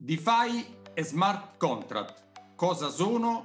DeFi e smart contract. Cosa sono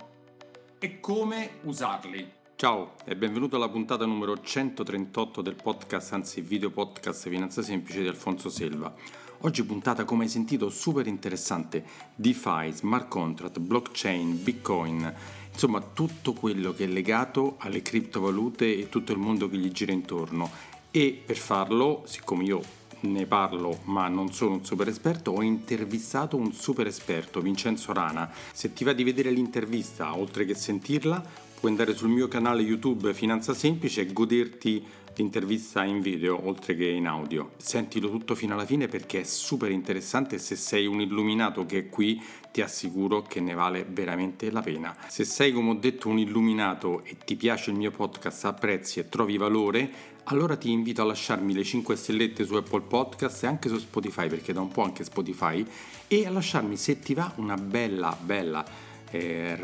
e come usarli? Ciao e benvenuto alla puntata numero 138 del podcast, anzi video podcast Finanza Semplice di Alfonso Selva. Oggi puntata, come hai sentito, super interessante. DeFi, smart contract, blockchain, bitcoin, insomma tutto quello che è legato alle criptovalute e tutto il mondo che gli gira intorno. E per farlo, siccome io ne parlo ma non sono un super esperto, ho intervistato un super esperto, Vincenzo Rana. Se ti va di vedere l'intervista, oltre che sentirla, puoi andare sul mio canale YouTube Finanza Semplice e goderti l'intervista in video oltre che in audio. Sentilo tutto fino alla fine perché è super interessante e se sei un illuminato che è qui ti assicuro che ne vale veramente la pena. Se sei come ho detto un illuminato e ti piace il mio podcast, apprezzi e trovi valore, allora ti invito a lasciarmi le 5 stellette su Apple Podcast e anche su Spotify perché da un po' anche Spotify e a lasciarmi se ti va una bella bella eh,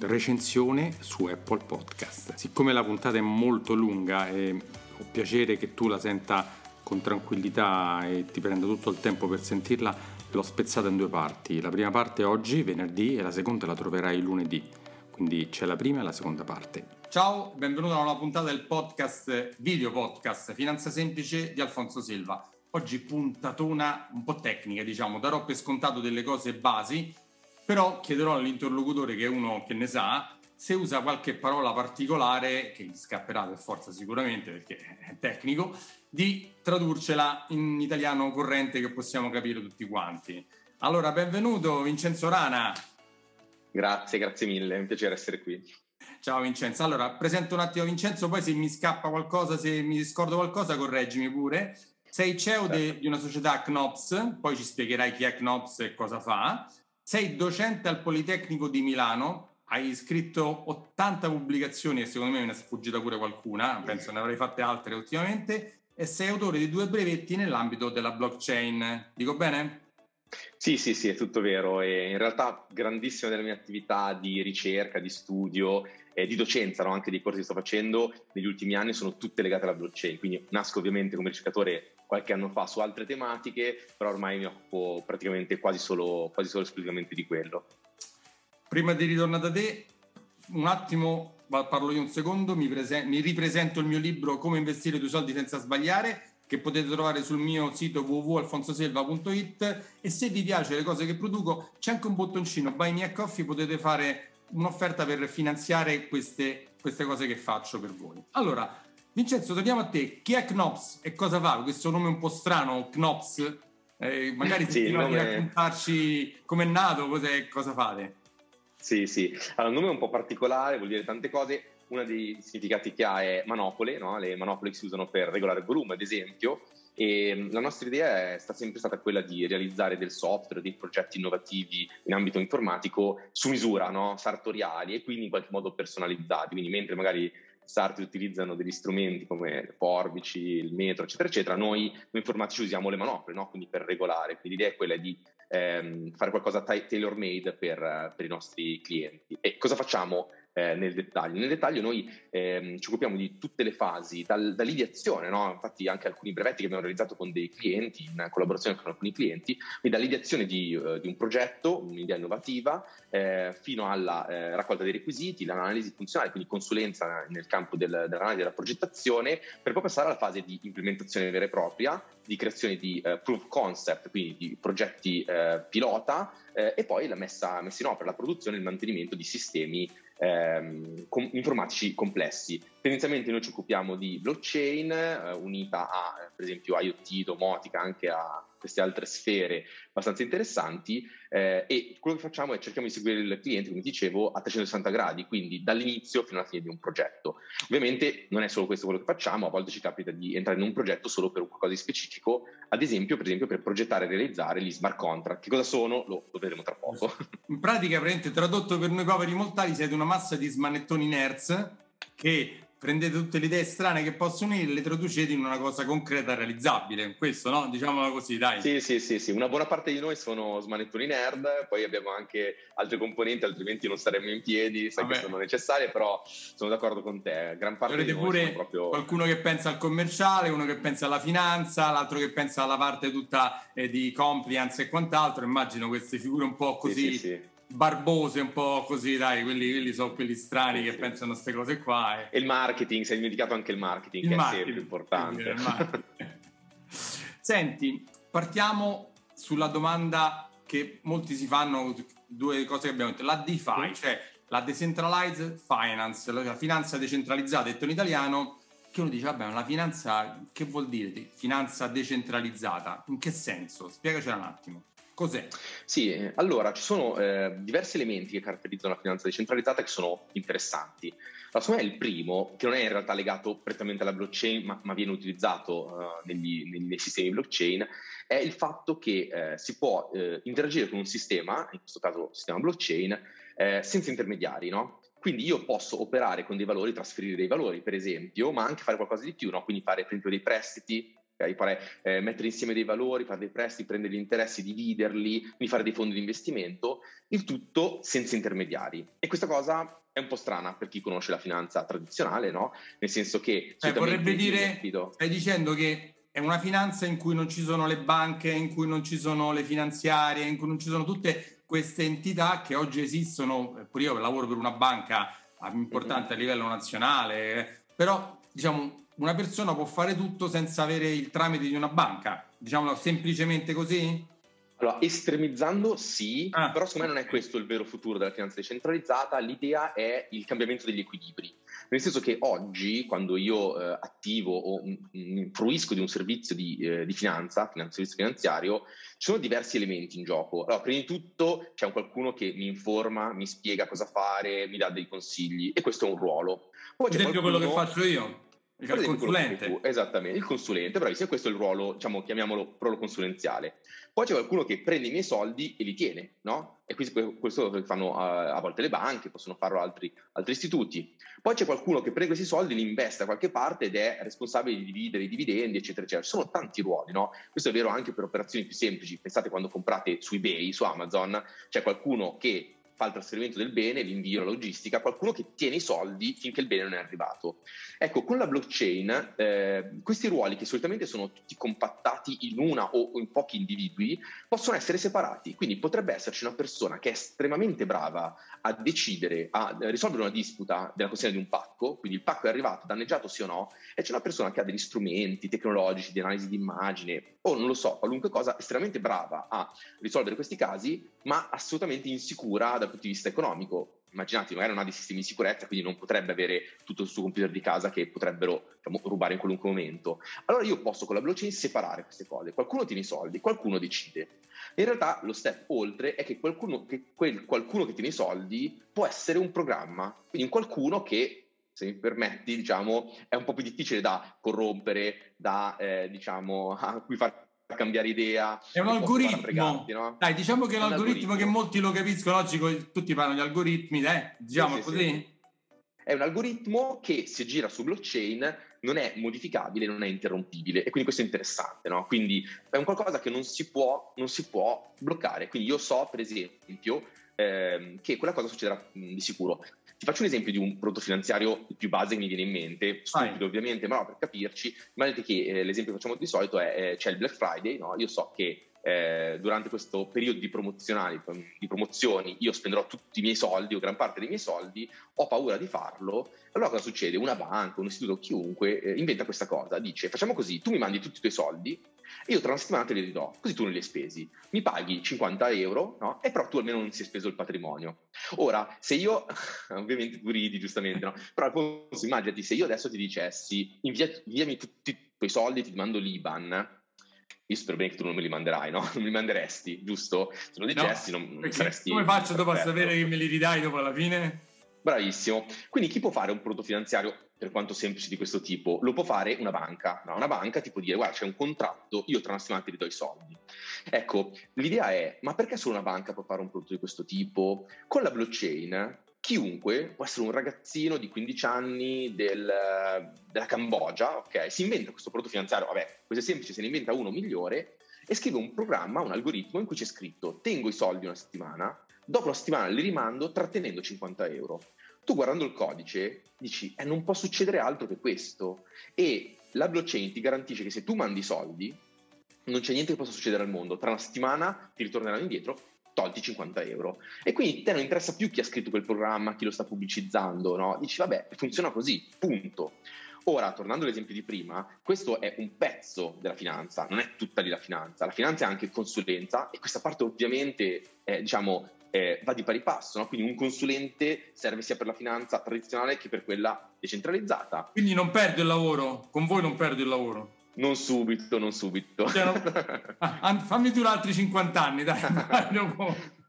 recensione su Apple Podcast. Siccome la puntata è molto lunga e ho piacere che tu la senta con tranquillità e ti prenda tutto il tempo per sentirla, l'ho spezzata in due parti. La prima parte oggi, venerdì, e la seconda la troverai lunedì. Quindi c'è la prima e la seconda parte. Ciao, benvenuto a una puntata del podcast, video podcast Finanza Semplice di Alfonso Silva. Oggi puntatona un po' tecnica, diciamo, darò per scontato delle cose basi, però chiederò all'interlocutore che è uno che ne sa, se usa qualche parola particolare, che gli scapperà per forza sicuramente perché è tecnico, di tradurcela in italiano corrente che possiamo capire tutti quanti. Allora, benvenuto Vincenzo Rana. Grazie, grazie mille, è un piacere essere qui. Ciao Vincenzo, allora presento un attimo Vincenzo, poi se mi scappa qualcosa, se mi scordo qualcosa, correggimi pure. Sei CEO de, certo. di una società Knops, poi ci spiegherai chi è Knops e cosa fa. Sei docente al Politecnico di Milano, hai scritto 80 pubblicazioni e secondo me ne è sfuggita pure qualcuna, penso ne avrei fatte altre ultimamente, e sei autore di due brevetti nell'ambito della blockchain. Dico bene? Sì, sì, sì, è tutto vero. E in realtà grandissima della mia attività di ricerca, di studio e di docenza, no? anche dei corsi che sto facendo negli ultimi anni, sono tutte legate alla blockchain. Quindi nasco ovviamente come ricercatore qualche anno fa su altre tematiche, però ormai mi occupo praticamente quasi solo, quasi solo esclusivamente di quello. Prima di ritornare da te, un attimo, parlo io un secondo, mi, presen- mi ripresento il mio libro Come investire i tuoi soldi senza sbagliare che potete trovare sul mio sito www.alfonsoselva.it e se vi piace le cose che produco c'è anche un bottoncino Buy Me a Coffee, potete fare un'offerta per finanziare queste, queste cose che faccio per voi. Allora, Vincenzo, torniamo a te. Chi è Knops e cosa fa? Questo nome un po' strano, Knops. Eh, magari sì, ti nome... raccontarci com'è nato, cosa fate. Sì, sì. Allora, il nome è un po' particolare, vuol dire tante cose uno dei significati che ha è manopole, no? le manopole che si usano per regolare il volume, ad esempio, e mm, la nostra idea è stata sempre stata quella di realizzare del software, dei progetti innovativi in ambito informatico su misura, no? sartoriali e quindi in qualche modo personalizzati. Quindi mentre magari start utilizzano degli strumenti come le forbici, il metro, eccetera, eccetera, noi, noi informatici usiamo le manopole, no? quindi per regolare. Quindi l'idea è quella di ehm, fare qualcosa tailor made per, per i nostri clienti. E cosa facciamo? Eh, nel dettaglio. Nel dettaglio noi ehm, ci occupiamo di tutte le fasi, dal, dall'ideazione, no? infatti anche alcuni brevetti che abbiamo realizzato con dei clienti, in collaborazione con alcuni clienti, quindi dall'ideazione di, uh, di un progetto, un'idea innovativa, eh, fino alla eh, raccolta dei requisiti, l'analisi funzionale, quindi consulenza nel campo del, dell'analisi della progettazione, per poi passare alla fase di implementazione vera e propria, di creazione di uh, proof concept, quindi di progetti uh, pilota, e poi la messa, messa in opera, la produzione e il mantenimento di sistemi ehm, com- informatici complessi. Tendenzialmente noi ci occupiamo di blockchain eh, unita a, per esempio, IoT, domotica, anche a queste altre sfere abbastanza interessanti eh, e quello che facciamo è cerchiamo di seguire il cliente, come dicevo, a 360 gradi, quindi dall'inizio fino alla fine di un progetto. Ovviamente non è solo questo quello che facciamo, a volte ci capita di entrare in un progetto solo per qualcosa di specifico, ad esempio, per esempio per progettare e realizzare gli smart contract. Che cosa sono? Lo, lo vedremo tra poco. In pratica, tradotto per noi poveri mortali, siete una massa di smanettoni nerds che prendete tutte le idee strane che possono venire e le traducete in una cosa concreta e realizzabile. Questo, no? Diciamolo così, dai. Sì, sì, sì, sì. Una buona parte di noi sono smanettoni nerd, poi abbiamo anche altre componenti, altrimenti non staremmo in piedi, sai Vabbè. che sono necessarie, però sono d'accordo con te. Gran parte Avrete di noi pure proprio... qualcuno che pensa al commerciale, uno che pensa alla finanza, l'altro che pensa alla parte tutta eh, di compliance e quant'altro. Immagino queste figure un po' così. Sì, sì, sì barbose, un po' così, dai, quelli, quelli sono quelli strani che pensano a queste cose qua. Eh. E il marketing, si è dimenticato anche il marketing, il che marketing, è sempre importante. Senti, partiamo sulla domanda che molti si fanno, due cose che abbiamo detto, la DeFi, cioè la decentralized finance, la finanza decentralizzata, detto in italiano, che uno dice, vabbè, la finanza, che vuol dire finanza decentralizzata? In che senso? Spiegacela un attimo. Cos'è? Sì, allora ci sono eh, diversi elementi che caratterizzano la finanza decentralizzata che sono interessanti. La sua è il primo, che non è in realtà legato prettamente alla blockchain, ma, ma viene utilizzato uh, negli, nei sistemi blockchain, è il fatto che eh, si può eh, interagire con un sistema, in questo caso sistema blockchain, eh, senza intermediari, no? Quindi io posso operare con dei valori, trasferire dei valori, per esempio, ma anche fare qualcosa di più, no? quindi fare per esempio dei prestiti, fare, eh, mettere insieme dei valori, fare dei prestiti, prendere gli interessi, dividerli, quindi fare dei fondi di investimento, il tutto senza intermediari. E questa cosa è un po' strana per chi conosce la finanza tradizionale, no? Nel senso che... Eh, vorrebbe dire, stai dicendo che è una finanza in cui non ci sono le banche, in cui non ci sono le finanziarie, in cui non ci sono tutte queste entità che oggi esistono, pure io lavoro per una banca importante mm-hmm. a livello nazionale, però diciamo una persona può fare tutto senza avere il tramite di una banca, diciamolo semplicemente così? Allora, estremizzando sì, ah, però secondo me non è questo il vero futuro della finanza decentralizzata, l'idea è il cambiamento degli equilibri. Nel senso che oggi, quando io eh, attivo o mh, fruisco di un servizio di, eh, di finanza, un servizio finanziario, ci sono diversi elementi in gioco. Allora, prima di tutto c'è un qualcuno che mi informa, mi spiega cosa fare, mi dà dei consigli e questo è un ruolo. Poi Ad esempio qualcuno... quello che faccio io. Il consulente. esattamente, il consulente, bravissimo, questo è il ruolo, diciamo, chiamiamolo ruolo consulenziale. Poi c'è qualcuno che prende i miei soldi e li tiene, no? E questo lo fanno a, a volte le banche, possono farlo altri, altri, istituti. Poi c'è qualcuno che prende questi soldi, li investe da qualche parte ed è responsabile di dividere i dividendi, eccetera, eccetera. Ci sono tanti ruoli, no? Questo è vero anche per operazioni più semplici. Pensate quando comprate su eBay, su Amazon, c'è qualcuno che fa il trasferimento del bene, l'invio, la logistica, qualcuno che tiene i soldi finché il bene non è arrivato. Ecco, con la blockchain eh, questi ruoli che solitamente sono tutti compattati in una o in pochi individui possono essere separati, quindi potrebbe esserci una persona che è estremamente brava a decidere, a risolvere una disputa della questione di un pacco, quindi il pacco è arrivato, danneggiato sì o no, e c'è una persona che ha degli strumenti tecnologici di analisi di immagine o non lo so, qualunque cosa, estremamente brava a risolvere questi casi, ma assolutamente insicura dal punto di vista economico. Immaginate, magari non ha dei sistemi di sicurezza, quindi non potrebbe avere tutto il suo computer di casa che potrebbero diciamo, rubare in qualunque momento. Allora io posso con la blockchain separare queste cose. Qualcuno tiene i soldi, qualcuno decide. In realtà lo step oltre è che qualcuno che, quel qualcuno che tiene i soldi può essere un programma, quindi un qualcuno che se mi permetti, diciamo, è un po' più difficile da corrompere, da, eh, diciamo, a cui far cambiare idea. È un algoritmo. No? Dai, diciamo che è, un algoritmo, che molti lo capiscono oggi, tutti parlano di algoritmi, eh? diciamo sì, così. Sì. È un algoritmo che se gira su blockchain non è modificabile, non è interrompibile e quindi questo è interessante, no? Quindi è un qualcosa che non si può, non si può bloccare. Quindi io so, per esempio, ehm, che quella cosa succederà di sicuro. Ti faccio un esempio di un prodotto finanziario più base che mi viene in mente, stupido Vai. ovviamente, ma no, per capirci, immaginate che eh, l'esempio che facciamo di solito è eh, c'è il Black Friday, no? io so che eh, durante questo periodo di, di promozioni io spenderò tutti i miei soldi o gran parte dei miei soldi, ho paura di farlo, allora cosa succede? Una banca, un istituto, chiunque eh, inventa questa cosa, dice facciamo così, tu mi mandi tutti i tuoi soldi e io tra una settimana te li ridò, così tu non li hai spesi, mi paghi 50 euro no? e però tu almeno non si è speso il patrimonio. Ora, se io, ovviamente tu ridi giustamente, no? però immaginati se io adesso ti dicessi invia, inviami tutti i tuoi soldi, ti mando l'IBAN, io spero bene che tu non me li manderai, no? Non me li manderesti, giusto? Se lo dicessi no, non, saresti... Come faccio dopo a sapere che me li ridai dopo alla fine? Bravissimo. Quindi chi può fare un prodotto finanziario, per quanto semplice di questo tipo? Lo può fare una banca. No? Una banca ti può dire, guarda, c'è un contratto, io tra una settimana ti ridò i soldi. Ecco, l'idea è, ma perché solo una banca può fare un prodotto di questo tipo? Con la blockchain chiunque può essere un ragazzino di 15 anni del, della Cambogia, ok? Si inventa questo prodotto finanziario, vabbè, questo è semplice, se ne inventa uno migliore e scrive un programma, un algoritmo in cui c'è scritto tengo i soldi una settimana, dopo una settimana li rimando trattenendo 50 euro. Tu guardando il codice dici, eh, non può succedere altro che questo. E la blockchain ti garantisce che se tu mandi i soldi, non c'è niente che possa succedere al mondo. Tra una settimana ti ritorneranno indietro tolti 50 euro. E quindi te non interessa più chi ha scritto quel programma, chi lo sta pubblicizzando, no? Dici, vabbè, funziona così, punto. Ora, tornando all'esempio di prima, questo è un pezzo della finanza, non è tutta lì la finanza. La finanza è anche consulenza e questa parte ovviamente, eh, diciamo, eh, va di pari passo, no? quindi un consulente serve sia per la finanza tradizionale che per quella decentralizzata. Quindi non perdo il lavoro, con voi non perdo il lavoro. Non subito, non subito. Cioè, ah, fammi tu altri 50 anni, dai.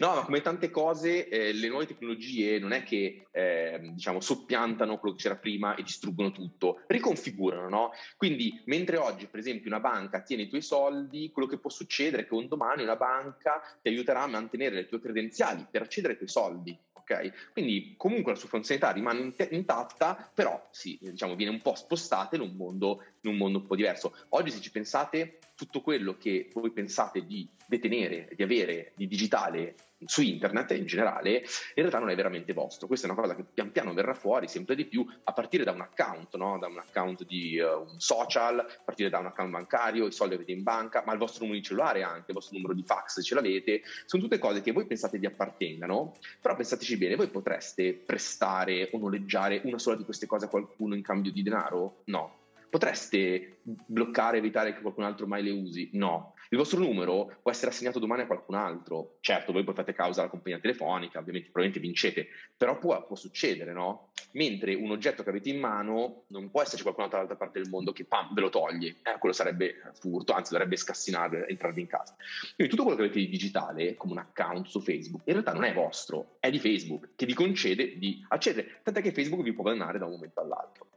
No, ma come tante cose, eh, le nuove tecnologie non è che eh, diciamo soppiantano quello che c'era prima e distruggono tutto, riconfigurano, no? Quindi, mentre oggi, per esempio, una banca tiene i tuoi soldi, quello che può succedere è che un domani una banca ti aiuterà a mantenere le tue credenziali per accedere ai tuoi soldi ok? Quindi comunque la sua funzionalità rimane intatta, però sì, diciamo, viene un po' spostata in un, mondo, in un mondo un po' diverso. Oggi se ci pensate, tutto quello che voi pensate di detenere, di avere di digitale su internet in generale, in realtà non è veramente vostro. Questa è una cosa che pian piano verrà fuori sempre di più a partire da un account, no? da un account di uh, un social, a partire da un account bancario, i soldi avete in banca, ma il vostro numero di cellulare anche, il vostro numero di fax ce l'avete, sono tutte cose che voi pensate vi appartengano, però pensateci bene, voi potreste prestare o noleggiare una sola di queste cose a qualcuno in cambio di denaro? No. Potreste bloccare, evitare che qualcun altro mai le usi? No. Il vostro numero può essere assegnato domani a qualcun altro. Certo, voi poi fate causa alla compagnia telefonica, ovviamente probabilmente vincete, però può, può succedere, no? Mentre un oggetto che avete in mano non può esserci qualcun altro dall'altra parte del mondo che pam, ve lo toglie. Eh, quello sarebbe furto, anzi dovrebbe scassinare, entrarvi in casa. Quindi tutto quello che avete di digitale, come un account su Facebook, in realtà non è vostro, è di Facebook, che vi concede di accedere, tant'è che Facebook vi può bannare da un momento all'altro.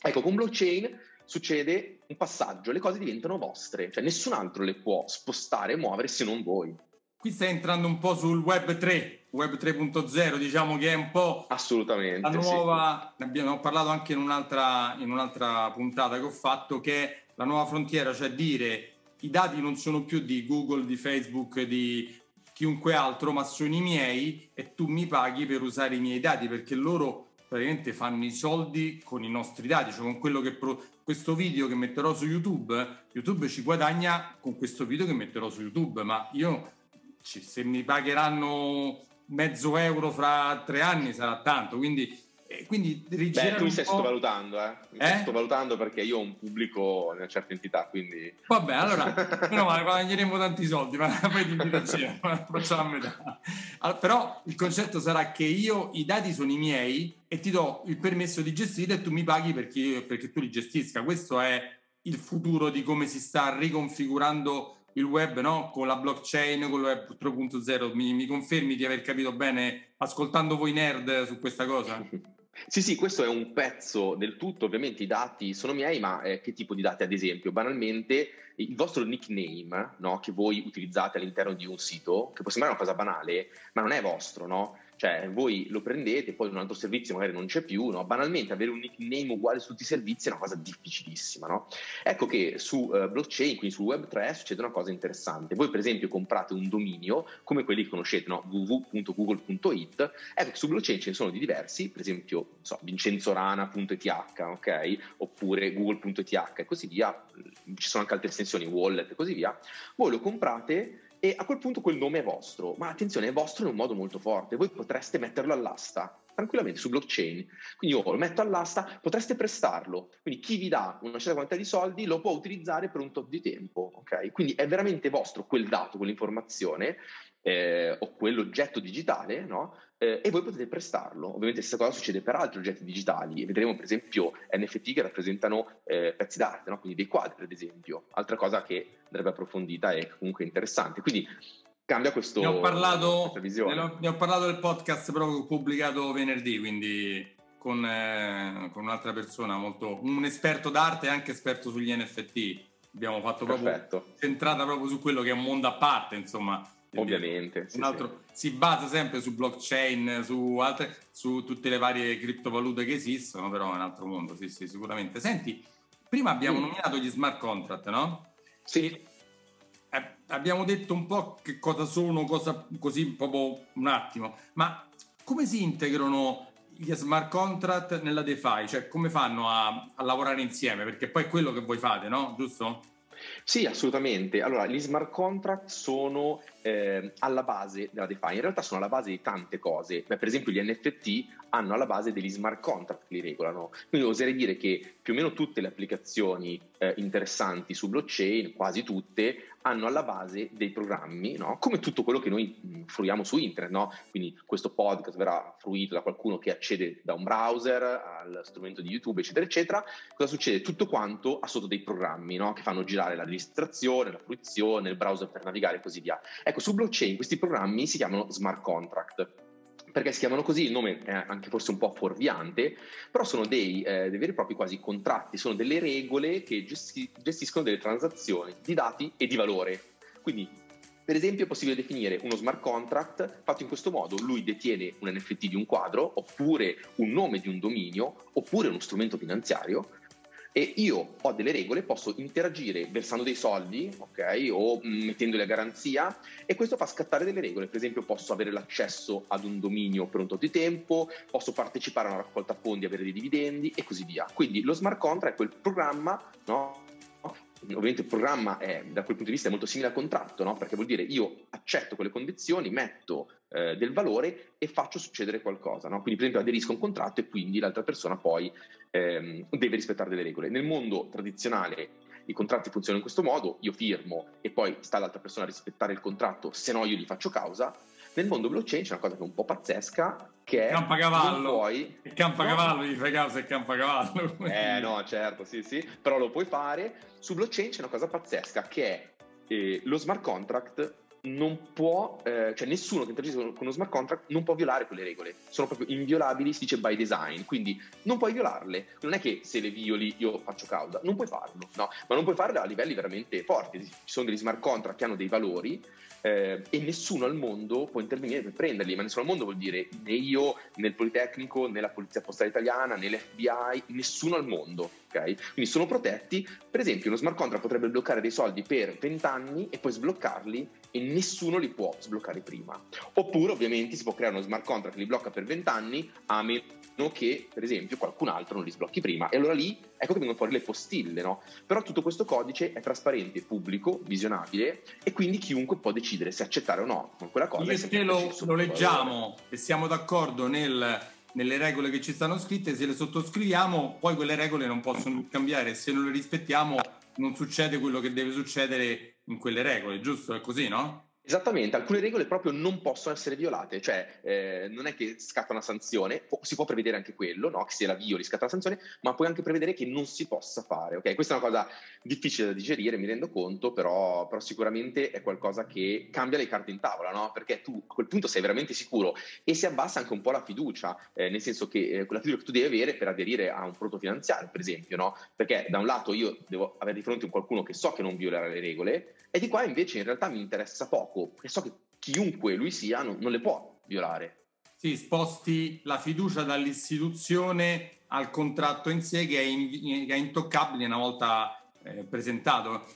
Ecco, con blockchain succede un passaggio, le cose diventano vostre, cioè nessun altro le può spostare e muovere se non voi. Qui stai entrando un po' sul web 3, web 3.0, diciamo che è un po' assolutamente la nuova, sì. ne abbiamo parlato anche in un'altra, in un'altra puntata che ho fatto, che è la nuova frontiera, cioè dire i dati non sono più di Google, di Facebook, di chiunque altro, ma sono i miei e tu mi paghi per usare i miei dati perché loro praticamente fanno i soldi con i nostri dati, cioè con quello che pro- questo video che metterò su YouTube, YouTube ci guadagna con questo video che metterò su YouTube, ma io se mi pagheranno mezzo euro fra tre anni sarà tanto, quindi e quindi Beh, tu mi stai sottovalutando, eh? Mi eh? stai sottovalutando perché io ho un pubblico di una certa entità, quindi... Vabbè, allora, no, ma guadagneremo tanti soldi, ma poi ti facciamo a metà. Allora, però il concetto sarà che io, i dati sono i miei e ti do il permesso di gestire e tu mi paghi perché, perché tu li gestisca. Questo è il futuro di come si sta riconfigurando il web no? con la blockchain, con il web 3.0. Mi, mi confermi di aver capito bene ascoltando voi nerd su questa cosa? Sì, sì, questo è un pezzo del tutto, ovviamente i dati sono miei, ma eh, che tipo di dati ad esempio? Banalmente il vostro nickname no, che voi utilizzate all'interno di un sito, che può sembrare una cosa banale, ma non è vostro, no? Cioè, voi lo prendete, poi un altro servizio magari non c'è più, no? Banalmente avere un nickname uguale su tutti i servizi è una cosa difficilissima, no? Ecco che su uh, blockchain, quindi sul Web3, succede una cosa interessante. Voi, per esempio, comprate un dominio, come quelli che conoscete, no? www.google.it, ecco che su blockchain ce ne sono di diversi, per esempio, so, vincenzorana.eth, ok? Oppure google.eth e così via. Ci sono anche altre estensioni, wallet e così via. Voi lo comprate e a quel punto quel nome è vostro, ma attenzione, è vostro in un modo molto forte, voi potreste metterlo all'asta tranquillamente su blockchain. Quindi io lo metto all'asta, potreste prestarlo. Quindi chi vi dà una certa quantità di soldi lo può utilizzare per un tot di tempo, ok? Quindi è veramente vostro quel dato, quell'informazione eh, o quell'oggetto digitale, no? Eh, e voi potete prestarlo. Ovviamente stessa cosa succede per altri oggetti digitali. Vedremo per esempio NFT che rappresentano eh, pezzi d'arte, no? quindi dei quadri ad esempio. Altra cosa che andrebbe approfondita e comunque interessante. Quindi cambia questo, ne ho parlato, ne ho, ne ho parlato del podcast proprio pubblicato venerdì, quindi con, eh, con, un'altra persona, molto, un esperto d'arte e anche esperto sugli NFT. Abbiamo fatto proprio Perfetto. centrata proprio su quello che è un mondo a parte, insomma, Ovviamente. Sì, altro, sì. Si basa sempre su blockchain, su, altre, su tutte le varie criptovalute che esistono, però è un altro mondo, sì, sì, sicuramente. Senti, prima abbiamo mm. nominato gli smart contract, no? Sì. Eh, abbiamo detto un po' che cosa sono, cosa così proprio un attimo, ma come si integrano gli smart contract nella DeFi? Cioè come fanno a, a lavorare insieme? Perché poi è quello che voi fate, no? Giusto? Sì, assolutamente. Allora, gli smart contract sono eh, alla base della DeFi, in realtà sono alla base di tante cose. Beh, per esempio, gli NFT hanno alla base degli smart contract che li regolano. Quindi oserei dire che più o meno tutte le applicazioni eh, interessanti su blockchain, quasi tutte, hanno alla base dei programmi, no? come tutto quello che noi mh, fruiamo su internet. No? Quindi questo podcast verrà fruito da qualcuno che accede da un browser al strumento di YouTube, eccetera, eccetera. Cosa succede? Tutto quanto ha sotto dei programmi no? che fanno girare la registrazione, la fruizione, il browser per navigare e così via. Ecco, su blockchain questi programmi si chiamano smart contract perché si chiamano così, il nome è anche forse un po' fuorviante, però sono dei, eh, dei veri e propri quasi contratti, sono delle regole che gesti- gestiscono delle transazioni di dati e di valore. Quindi, per esempio, è possibile definire uno smart contract fatto in questo modo, lui detiene un NFT di un quadro, oppure un nome di un dominio, oppure uno strumento finanziario, e io ho delle regole, posso interagire versando dei soldi, ok, o mm, mettendoli a garanzia e questo fa scattare delle regole, per esempio posso avere l'accesso ad un dominio per un tot di tempo, posso partecipare a una raccolta fondi, avere dei dividendi e così via. Quindi lo smart contract è quel programma, no? Ovviamente il programma è, da quel punto di vista è molto simile al contratto, no? perché vuol dire io accetto quelle condizioni, metto eh, del valore e faccio succedere qualcosa. No? Quindi per esempio aderisco a un contratto e quindi l'altra persona poi ehm, deve rispettare delle regole. Nel mondo tradizionale i contratti funzionano in questo modo, io firmo e poi sta l'altra persona a rispettare il contratto, se no io gli faccio causa. Nel mondo blockchain c'è una cosa che è un po' pazzesca, che è... Campacavallo. Puoi... Il campacavallo, gli fai causa il campacavallo. Eh no, certo, sì, sì, però lo puoi fare. Su blockchain c'è una cosa pazzesca, che è eh, lo smart contract non può, eh, cioè nessuno che interagisce con uno smart contract non può violare quelle regole, sono proprio inviolabili, si dice by design, quindi non puoi violarle, non è che se le violi io faccio causa, non puoi farlo, no, ma non puoi farle a livelli veramente forti, ci sono degli smart contract che hanno dei valori eh, e nessuno al mondo può intervenire per prenderli, ma nessuno al mondo vuol dire né io, né il Politecnico, né la Polizia Postale Italiana, né l'FBI, nessuno al mondo, ok? Quindi sono protetti, per esempio uno smart contract potrebbe bloccare dei soldi per 20 anni e poi sbloccarli e nessuno li può sbloccare prima. Oppure ovviamente si può creare uno smart contract che li blocca per 20 anni a meno che per esempio qualcun altro non li sblocchi prima e allora lì ecco che vengono fuori le postille, no? Però tutto questo codice è trasparente, pubblico, visionabile e quindi chiunque può decidere se accettare o no con quella cosa. Se lo, lo leggiamo e siamo d'accordo nel, nelle regole che ci stanno scritte, se le sottoscriviamo, poi quelle regole non possono cambiare, se non le rispettiamo non succede quello che deve succedere in quelle regole, giusto? È così, no? Esattamente, alcune regole proprio non possono essere violate, cioè eh, non è che scatta una sanzione, si può prevedere anche quello, no? che se la violi scatta una sanzione, ma puoi anche prevedere che non si possa fare. Okay? Questa è una cosa difficile da digerire, mi rendo conto, però, però, sicuramente è qualcosa che cambia le carte in tavola, no? perché tu a quel punto sei veramente sicuro e si abbassa anche un po' la fiducia, eh, nel senso che eh, quella fiducia che tu devi avere per aderire a un prodotto finanziario, per esempio, no? perché da un lato io devo avere di fronte un qualcuno che so che non violerà le regole, e di qua invece in realtà mi interessa poco, perché so che chiunque lui sia non, non le può violare. Sì, sposti la fiducia dall'istituzione al contratto in sé che è, in, che è intoccabile una volta eh, presentato.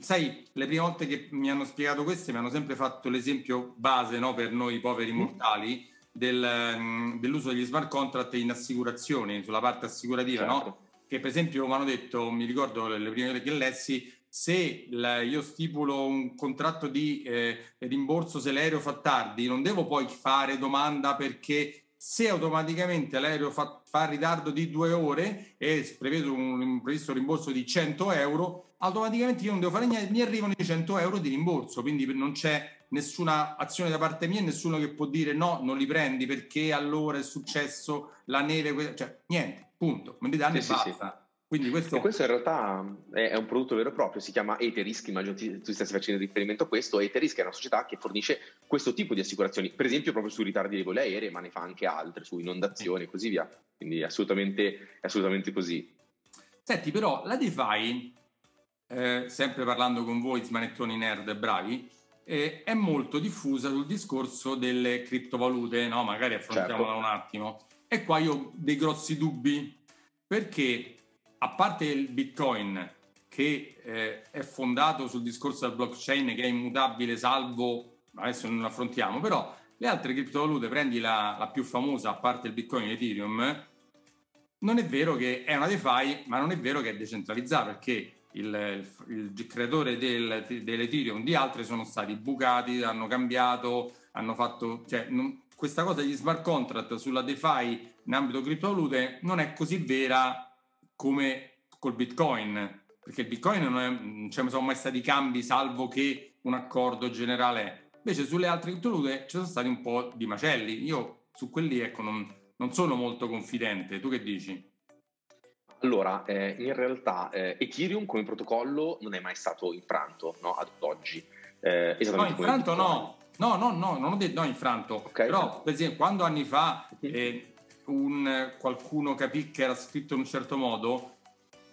Sai, le prime volte che mi hanno spiegato questo mi hanno sempre fatto l'esempio base no, per noi poveri mortali del, mm, dell'uso degli smart contract in assicurazioni, sulla parte assicurativa, certo. no? che per esempio mi hanno detto, mi ricordo le prime che lessi, se la, io stipulo un contratto di eh, rimborso se l'aereo fa tardi, non devo poi fare domanda perché se automaticamente l'aereo fa, fa ritardo di due ore e prevedo un, un previsto rimborso di 100 euro, automaticamente io non devo fare niente, mi arrivano i 100 euro di rimborso, quindi non c'è nessuna azione da parte mia, nessuno che può dire no, non li prendi perché allora è successo la neve, cioè niente, punto, me li danno sì, e sì, basta. Sì. Quindi questo... Questo in realtà è un prodotto vero e proprio, si chiama Eterisk, immagino tu, stessi facendo riferimento a questo. Eterisk è una società che fornisce questo tipo di assicurazioni, per esempio proprio sui ritardi dei voli aerei, ma ne fa anche altre, su inondazioni e così via. Quindi è assolutamente, assolutamente così. Senti, però la DeFi, eh, sempre parlando con voi, smanettoni nerd bravi, eh, è molto diffusa sul discorso delle criptovalute, no? magari affrontiamola certo. un attimo. E qua io ho dei grossi dubbi, perché a parte il Bitcoin, che eh, è fondato sul discorso del blockchain, che è immutabile salvo, adesso non affrontiamo, però le altre criptovalute, prendi la, la più famosa, a parte il Bitcoin e Ethereum, non è vero che è una DeFi, ma non è vero che è decentralizzata, perché il, il, il creatore del, dell'Ethereum di altre sono stati bucati, hanno cambiato, hanno fatto... Cioè, non, questa cosa degli smart contract sulla DeFi in ambito criptovalute non è così vera come col Bitcoin, perché il Bitcoin non, è, non ci sono mai stati cambi salvo che un accordo generale. Invece sulle altre criptovalute ci sono stati un po' di macelli. Io su quelli ecco, non, non sono molto confidente. Tu che dici? Allora, eh, in realtà eh, Ethereum come protocollo non è mai stato infranto no, ad oggi. Eh, no, infranto no. No, no, no, non ho detto no, infranto. Okay. Però, per esempio, quando anni fa eh, un, qualcuno capì che era scritto in un certo modo,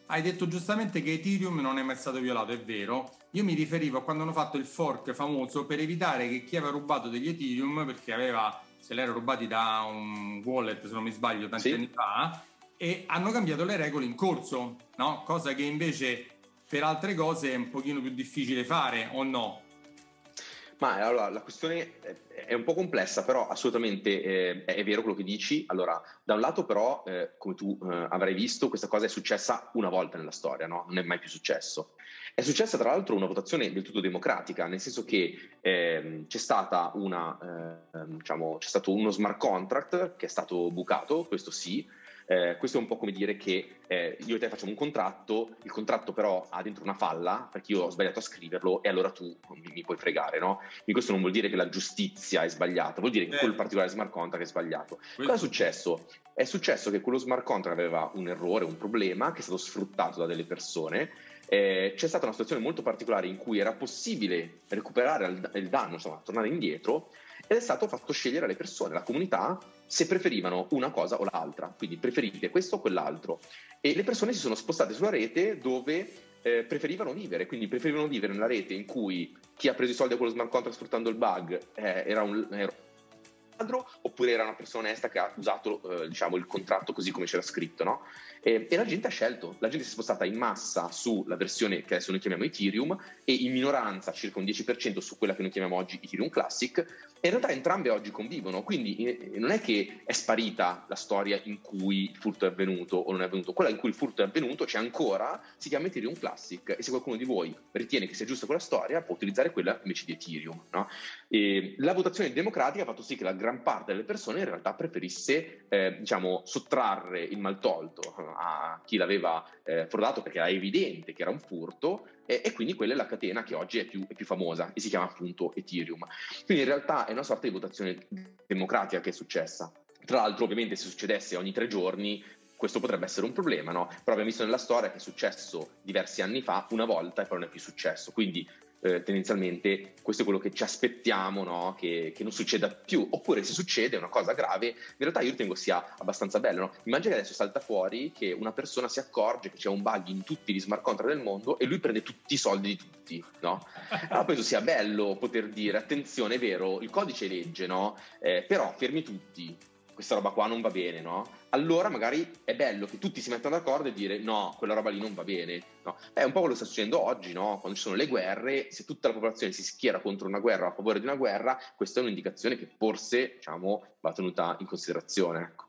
hai detto giustamente che Ethereum non è mai stato violato, è vero. Io mi riferivo a quando hanno fatto il fork famoso per evitare che chi aveva rubato degli Ethereum, perché aveva, se l'era rubati da un wallet, se non mi sbaglio, tanti sì. anni fa, e hanno cambiato le regole in corso, no? Cosa che invece per altre cose è un pochino più difficile fare, o no? Ma allora la questione è un po' complessa, però assolutamente eh, è vero quello che dici. Allora, da un lato, però, eh, come tu eh, avrai visto, questa cosa è successa una volta nella storia, no? Non è mai più successo. È successa, tra l'altro, una votazione del tutto democratica, nel senso che ehm, c'è, stata una, ehm, diciamo, c'è stato uno smart contract che è stato bucato, questo sì, eh, questo è un po' come dire che eh, io e te facciamo un contratto, il contratto però ha dentro una falla perché io ho sbagliato a scriverlo e allora tu mi, mi puoi fregare, no? Quindi questo non vuol dire che la giustizia è sbagliata, vuol dire che eh. quel particolare smart contract è sbagliato. Questo... Cosa è successo? È successo che quello smart contract aveva un errore, un problema che è stato sfruttato da delle persone eh, c'è stata una situazione molto particolare in cui era possibile recuperare il, danno, insomma, tornare indietro, ed è stato fatto scegliere alle persone, alla comunità, se preferivano una cosa o l'altra, quindi preferite questo o quell'altro. E le persone si sono spostate sulla rete dove eh, preferivano vivere, quindi preferivano vivere nella rete in cui chi ha preso i soldi a quello smart contract sfruttando il bug eh, era un... Era ladro oppure era una persona onesta che ha usato eh, diciamo, il contratto così come c'era scritto no? e, e, la gente ha scelto la gente si è spostata in massa sulla versione che adesso noi chiamiamo Ethereum e in minoranza circa un 10% su quella che noi chiamiamo oggi Ethereum Classic e in realtà entrambe oggi convivono quindi eh, non è che è sparita la storia in cui il furto è avvenuto o non è avvenuto quella in cui il furto è avvenuto c'è ancora si chiama Ethereum Classic e se qualcuno di voi ritiene che sia giusta quella storia può utilizzare quella invece di Ethereum no? la votazione democratica ha fatto sì che la gran parte delle persone in realtà preferisse eh, diciamo, sottrarre il maltolto a chi l'aveva eh, frodato perché era evidente che era un furto e, e quindi quella è la catena che oggi è più, è più, famosa e si chiama appunto Ethereum. Quindi in realtà è una sorta di votazione democratica che è successa. Tra l'altro ovviamente se succedesse ogni tre giorni questo potrebbe essere un problema, no? Però abbiamo visto nella storia che è successo diversi anni fa, una volta e poi non è più successo. Quindi eh, tendenzialmente questo è quello che ci aspettiamo no? che, che, non succeda più oppure se succede è una cosa grave in realtà io ritengo sia abbastanza bello no? immagina che adesso salta fuori che una persona si accorge che c'è un bug in tutti gli smart contract del mondo e lui prende tutti i soldi di tutti no? allora penso sia bello poter dire attenzione è vero il codice legge no? Eh, però fermi tutti questa roba qua non va bene, no? Allora magari è bello che tutti si mettano d'accordo e dire no, quella roba lì non va bene. No? È un po' quello che sta succedendo oggi, no? Quando ci sono le guerre, se tutta la popolazione si schiera contro una guerra o a favore di una guerra, questa è un'indicazione che forse, diciamo, va tenuta in considerazione. Ecco.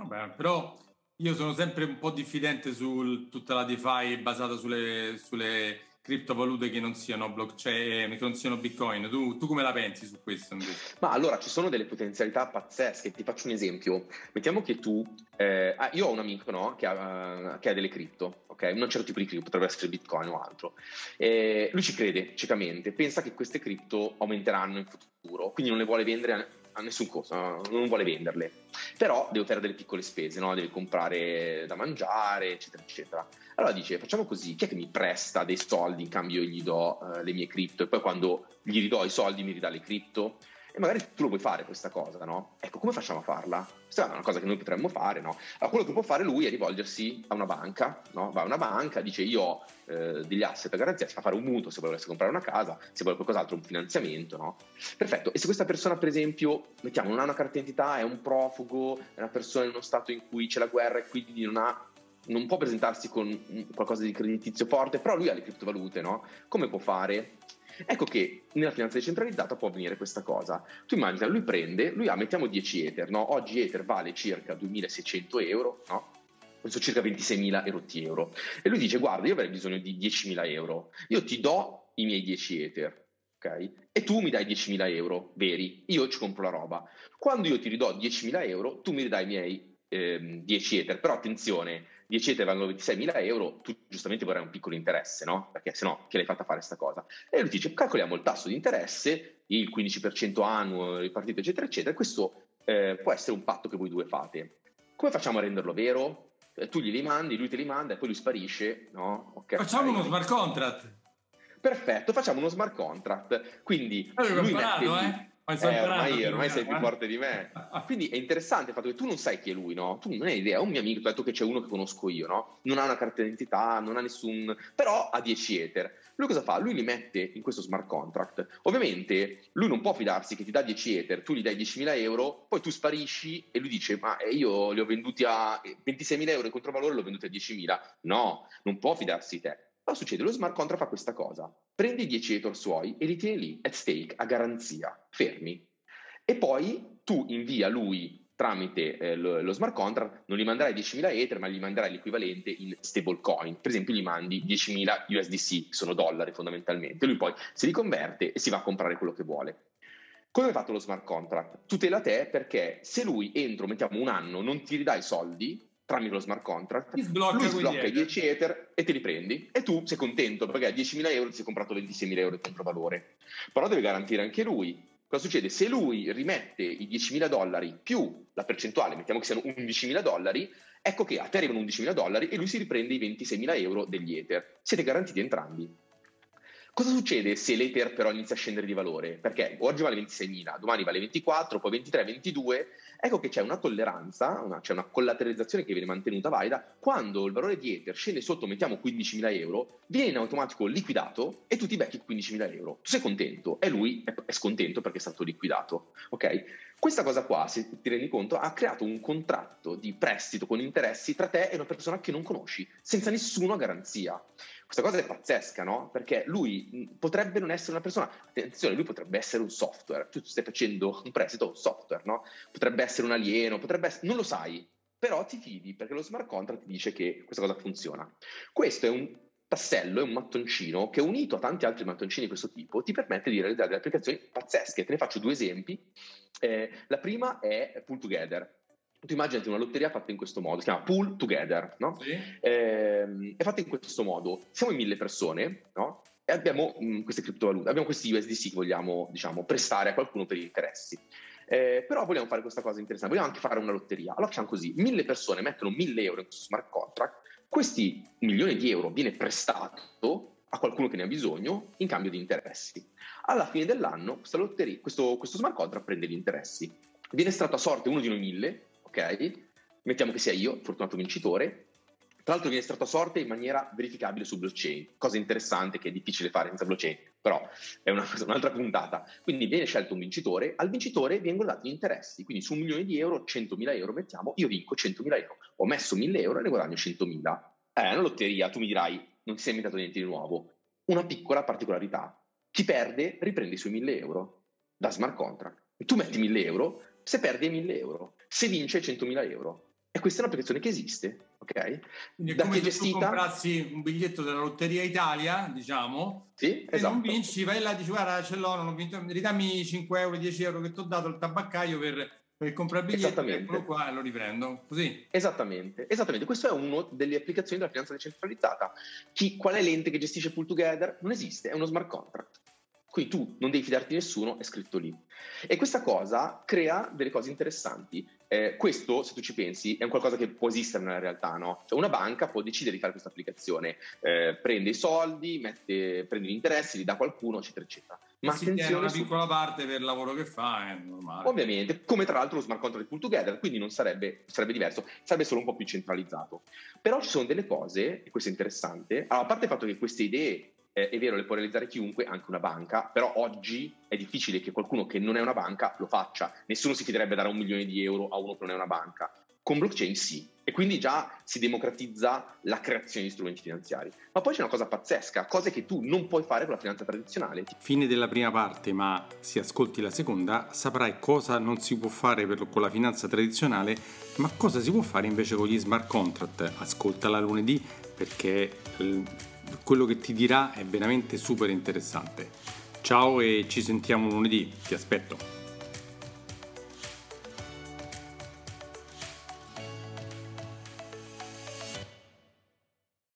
Vabbè, però io sono sempre un po' diffidente su tutta la DeFi basata sulle, sulle criptovalute che non siano blockchain, che non siano bitcoin. Tu, tu come la pensi su questo? Invece? Ma allora ci sono delle potenzialità pazzesche. Ti faccio un esempio. Mettiamo che tu, eh, ah, io ho un amico no, che, ha, che, ha, delle cripto, ok? Un certo tipo di cripto, potrebbe essere bitcoin o altro. Eh, lui ci crede ciecamente, pensa che queste cripto aumenteranno in futuro, quindi non le vuole vendere nessun costo, non vuole venderle, però deve fare delle piccole spese, no? deve comprare da mangiare, eccetera, eccetera. Allora dice, facciamo così, chi è che mi presta dei soldi in cambio io gli do uh, le mie cripto e poi quando gli ridò i soldi mi ridà le cripto? E magari tu lo puoi fare questa cosa, no? Ecco, come facciamo a farla? Questa è una cosa che noi potremmo fare, no? Allora, quello che può fare lui è rivolgersi a una banca, no? Va a una banca, dice io ho eh, degli asset a garanzia, si fa fare un mutuo se volesse comprare una casa, se vuole qualcos'altro un finanziamento, no? Perfetto, e se questa persona per esempio, mettiamo, non ha una carta d'identità, è un profugo, è una persona in uno stato in cui c'è la guerra e quindi non ha non può presentarsi con qualcosa di creditizio forte, però lui ha le criptovalute, no? Come può fare? Ecco che nella finanza decentralizzata può avvenire questa cosa. Tu immagina, lui prende, lui ha, mettiamo 10 Ether, no? Oggi Ether vale circa 2600 euro, no? Questo circa 26.000 erotti euro. E lui dice, guarda, io avrei bisogno di 10.000 euro, io ti do i miei 10 Ether, ok? E tu mi dai 10.000 euro veri, io ci compro la roba. Quando io ti ridò 10.000 euro, tu mi ridai i miei eh, 10 Ether, però attenzione, 10 Ether valgono 26.000 euro, tu giustamente vorrai un piccolo interesse, no? Perché se no, che l'hai fatta fare questa cosa? E lui dice, calcoliamo il tasso di interesse, il 15% annuo ripartito, eccetera, eccetera, questo eh, può essere un patto che voi due fate. Come facciamo a renderlo vero? Eh, tu glieli mandi, lui te li manda e poi lui sparisce, no? Okay, facciamo uno smart contract. Perfetto, facciamo uno smart contract. Quindi lui imparato, mette eh? Eh, ormai, ormai sei più forte di me. Quindi è interessante il fatto che tu non sai chi è lui, no? Tu non hai idea. Un mio amico, ti ha detto che c'è uno che conosco io, no? Non ha una carta d'identità, non ha nessun. però ha 10 Ether. Lui cosa fa? Lui li mette in questo smart contract. Ovviamente lui non può fidarsi che ti dà 10 Ether, tu gli dai 10.000 euro, poi tu sparisci e lui dice: Ma io li ho venduti a 26.000 euro, il controvalore l'ho venduti a 10.000. No, non può fidarsi di te. Cosa succede? Lo smart contract fa questa cosa. Prendi i 10 Ether suoi e li tieni lì, at stake, a garanzia, fermi. E poi tu invia lui tramite eh, lo, lo, smart contract, non gli manderai 10.000 Ether, ma gli manderai l'equivalente in stablecoin. Per esempio, gli mandi 10.000 USDC, che sono dollari fondamentalmente. Lui poi si riconverte e si va a comprare quello che vuole. Come hai fatto lo smart contract? Tutela te perché se lui entro, mettiamo un anno, non ti ridà i soldi, tramite lo smart contract, ti sblocca lui sblocca i 10 Ether e te li prendi e tu sei contento perché a 10.000 euro ti sei comprato 26.000 euro di controvalore. Però deve garantire anche lui. Cosa succede? Se lui rimette i 10.000 dollari più la percentuale, mettiamo che siano 11.000 dollari, ecco che a te arrivano 11.000 dollari e lui si riprende i 26.000 euro degli Ether. Siete garantiti entrambi. Cosa succede se l'Ether però inizia a scendere di valore? Perché oggi vale 26.000, domani vale 24, poi 23, 22 ecco che c'è una tolleranza, una, c'è una collateralizzazione che viene mantenuta valida quando il valore di Ether scende sotto, mettiamo 15.000 euro, viene in automatico liquidato e tu ti becchi 15.000 euro. Tu sei contento e lui è, è scontento perché è stato liquidato. Ok? Questa cosa qua, se ti rendi conto, ha creato un contratto di prestito con interessi tra te e una persona che non conosci, senza nessuna garanzia. Questa cosa è pazzesca, no? Perché lui potrebbe non essere una persona, attenzione, lui potrebbe essere un software, tu stai facendo un prestito un software, no? Potrebbe essere un alieno, potrebbe essere, non lo sai, però ti fidi perché lo smart contract ti dice che questa cosa funziona. Questo è un tassello, è un mattoncino che unito a tanti altri mattoncini di questo tipo ti permette di realizzare delle applicazioni pazzesche. Te ne faccio due esempi. Eh, la prima è Pull Together. Tu immaginati una lotteria fatta in questo modo, si chiama Pull Together, no? Sì. Eh, è fatta in questo modo. Siamo in mille persone, no? E abbiamo mh, mm, queste criptovalute, abbiamo questi USDC che vogliamo, diciamo, prestare a qualcuno per gli interessi. Eh, però vogliamo fare questa cosa interessante, vogliamo anche fare una lotteria. Allora facciamo così, mille persone mettono mille euro in questo smart contract, questi milioni di euro viene prestato a qualcuno che ne ha bisogno in cambio di interessi. Alla fine dell'anno questa lotteria, questo, questo smart contract prende gli interessi. Viene estratto a sorte uno di noi mille, ok? Mettiamo che sia io, fortunato vincitore, tra l'altro viene estratto a sorte in maniera verificabile su blockchain, cosa interessante che è difficile fare senza blockchain, però è una, un'altra puntata. Quindi viene scelto un vincitore, al vincitore vengono dati gli interessi, quindi su un milione di euro, 100.000 euro mettiamo, io vinco 100.000 euro, ho messo 1.000 euro e ne guadagno 100.000. È una lotteria, tu mi dirai, non ti sei inventato niente di nuovo. Una piccola particolarità, chi perde riprende i suoi 1.000 euro da smart contract. Tu metti 1.000 euro, se perdi 1.000 euro, se vince 100.000 euro. E questa è un'applicazione che esiste, ok? Quindi da come se gestita... tu comprassi un biglietto della Lotteria Italia, diciamo, sì, e esatto. non vinci, vai là e dici guarda ce l'ho, non ho vinto, ridammi 5 euro, 10 euro che ti ho dato al tabaccaio per, per comprare il biglietto, eccolo qua e lo riprendo, così. Esattamente, esattamente. Questa è una delle applicazioni della finanza decentralizzata. Chi, qual è l'ente che gestisce Pull Together? Non esiste, è uno smart contract. Quindi tu non devi fidarti di nessuno, è scritto lì. E questa cosa crea delle cose interessanti. Eh, questo, se tu ci pensi, è un qualcosa che può esistere nella realtà, no? Cioè una banca può decidere di fare questa applicazione, eh, prende i soldi, mette, prende gli interessi, li dà a qualcuno, eccetera, eccetera. Ma si attenzione una piccola su... parte per il lavoro che fa, è normale. Ovviamente, come tra l'altro lo smart contract pull together, quindi non sarebbe, sarebbe diverso, sarebbe solo un po' più centralizzato. Però ci sono delle cose, e questo è interessante, allora, a parte il fatto che queste idee eh, è vero, le può realizzare chiunque, anche una banca, però oggi è difficile che qualcuno che non è una banca lo faccia. Nessuno si fiderebbe a dare un milione di euro a uno che non è una banca. Con blockchain sì, e quindi già si democratizza la creazione di strumenti finanziari. Ma poi c'è una cosa pazzesca, cose che tu non puoi fare con la finanza tradizionale. Fine della prima parte, ma se ascolti la seconda saprai cosa non si può fare per, con la finanza tradizionale, ma cosa si può fare invece con gli smart contract. Ascoltala lunedì perché eh, quello che ti dirà è veramente super interessante. Ciao e ci sentiamo lunedì, ti aspetto.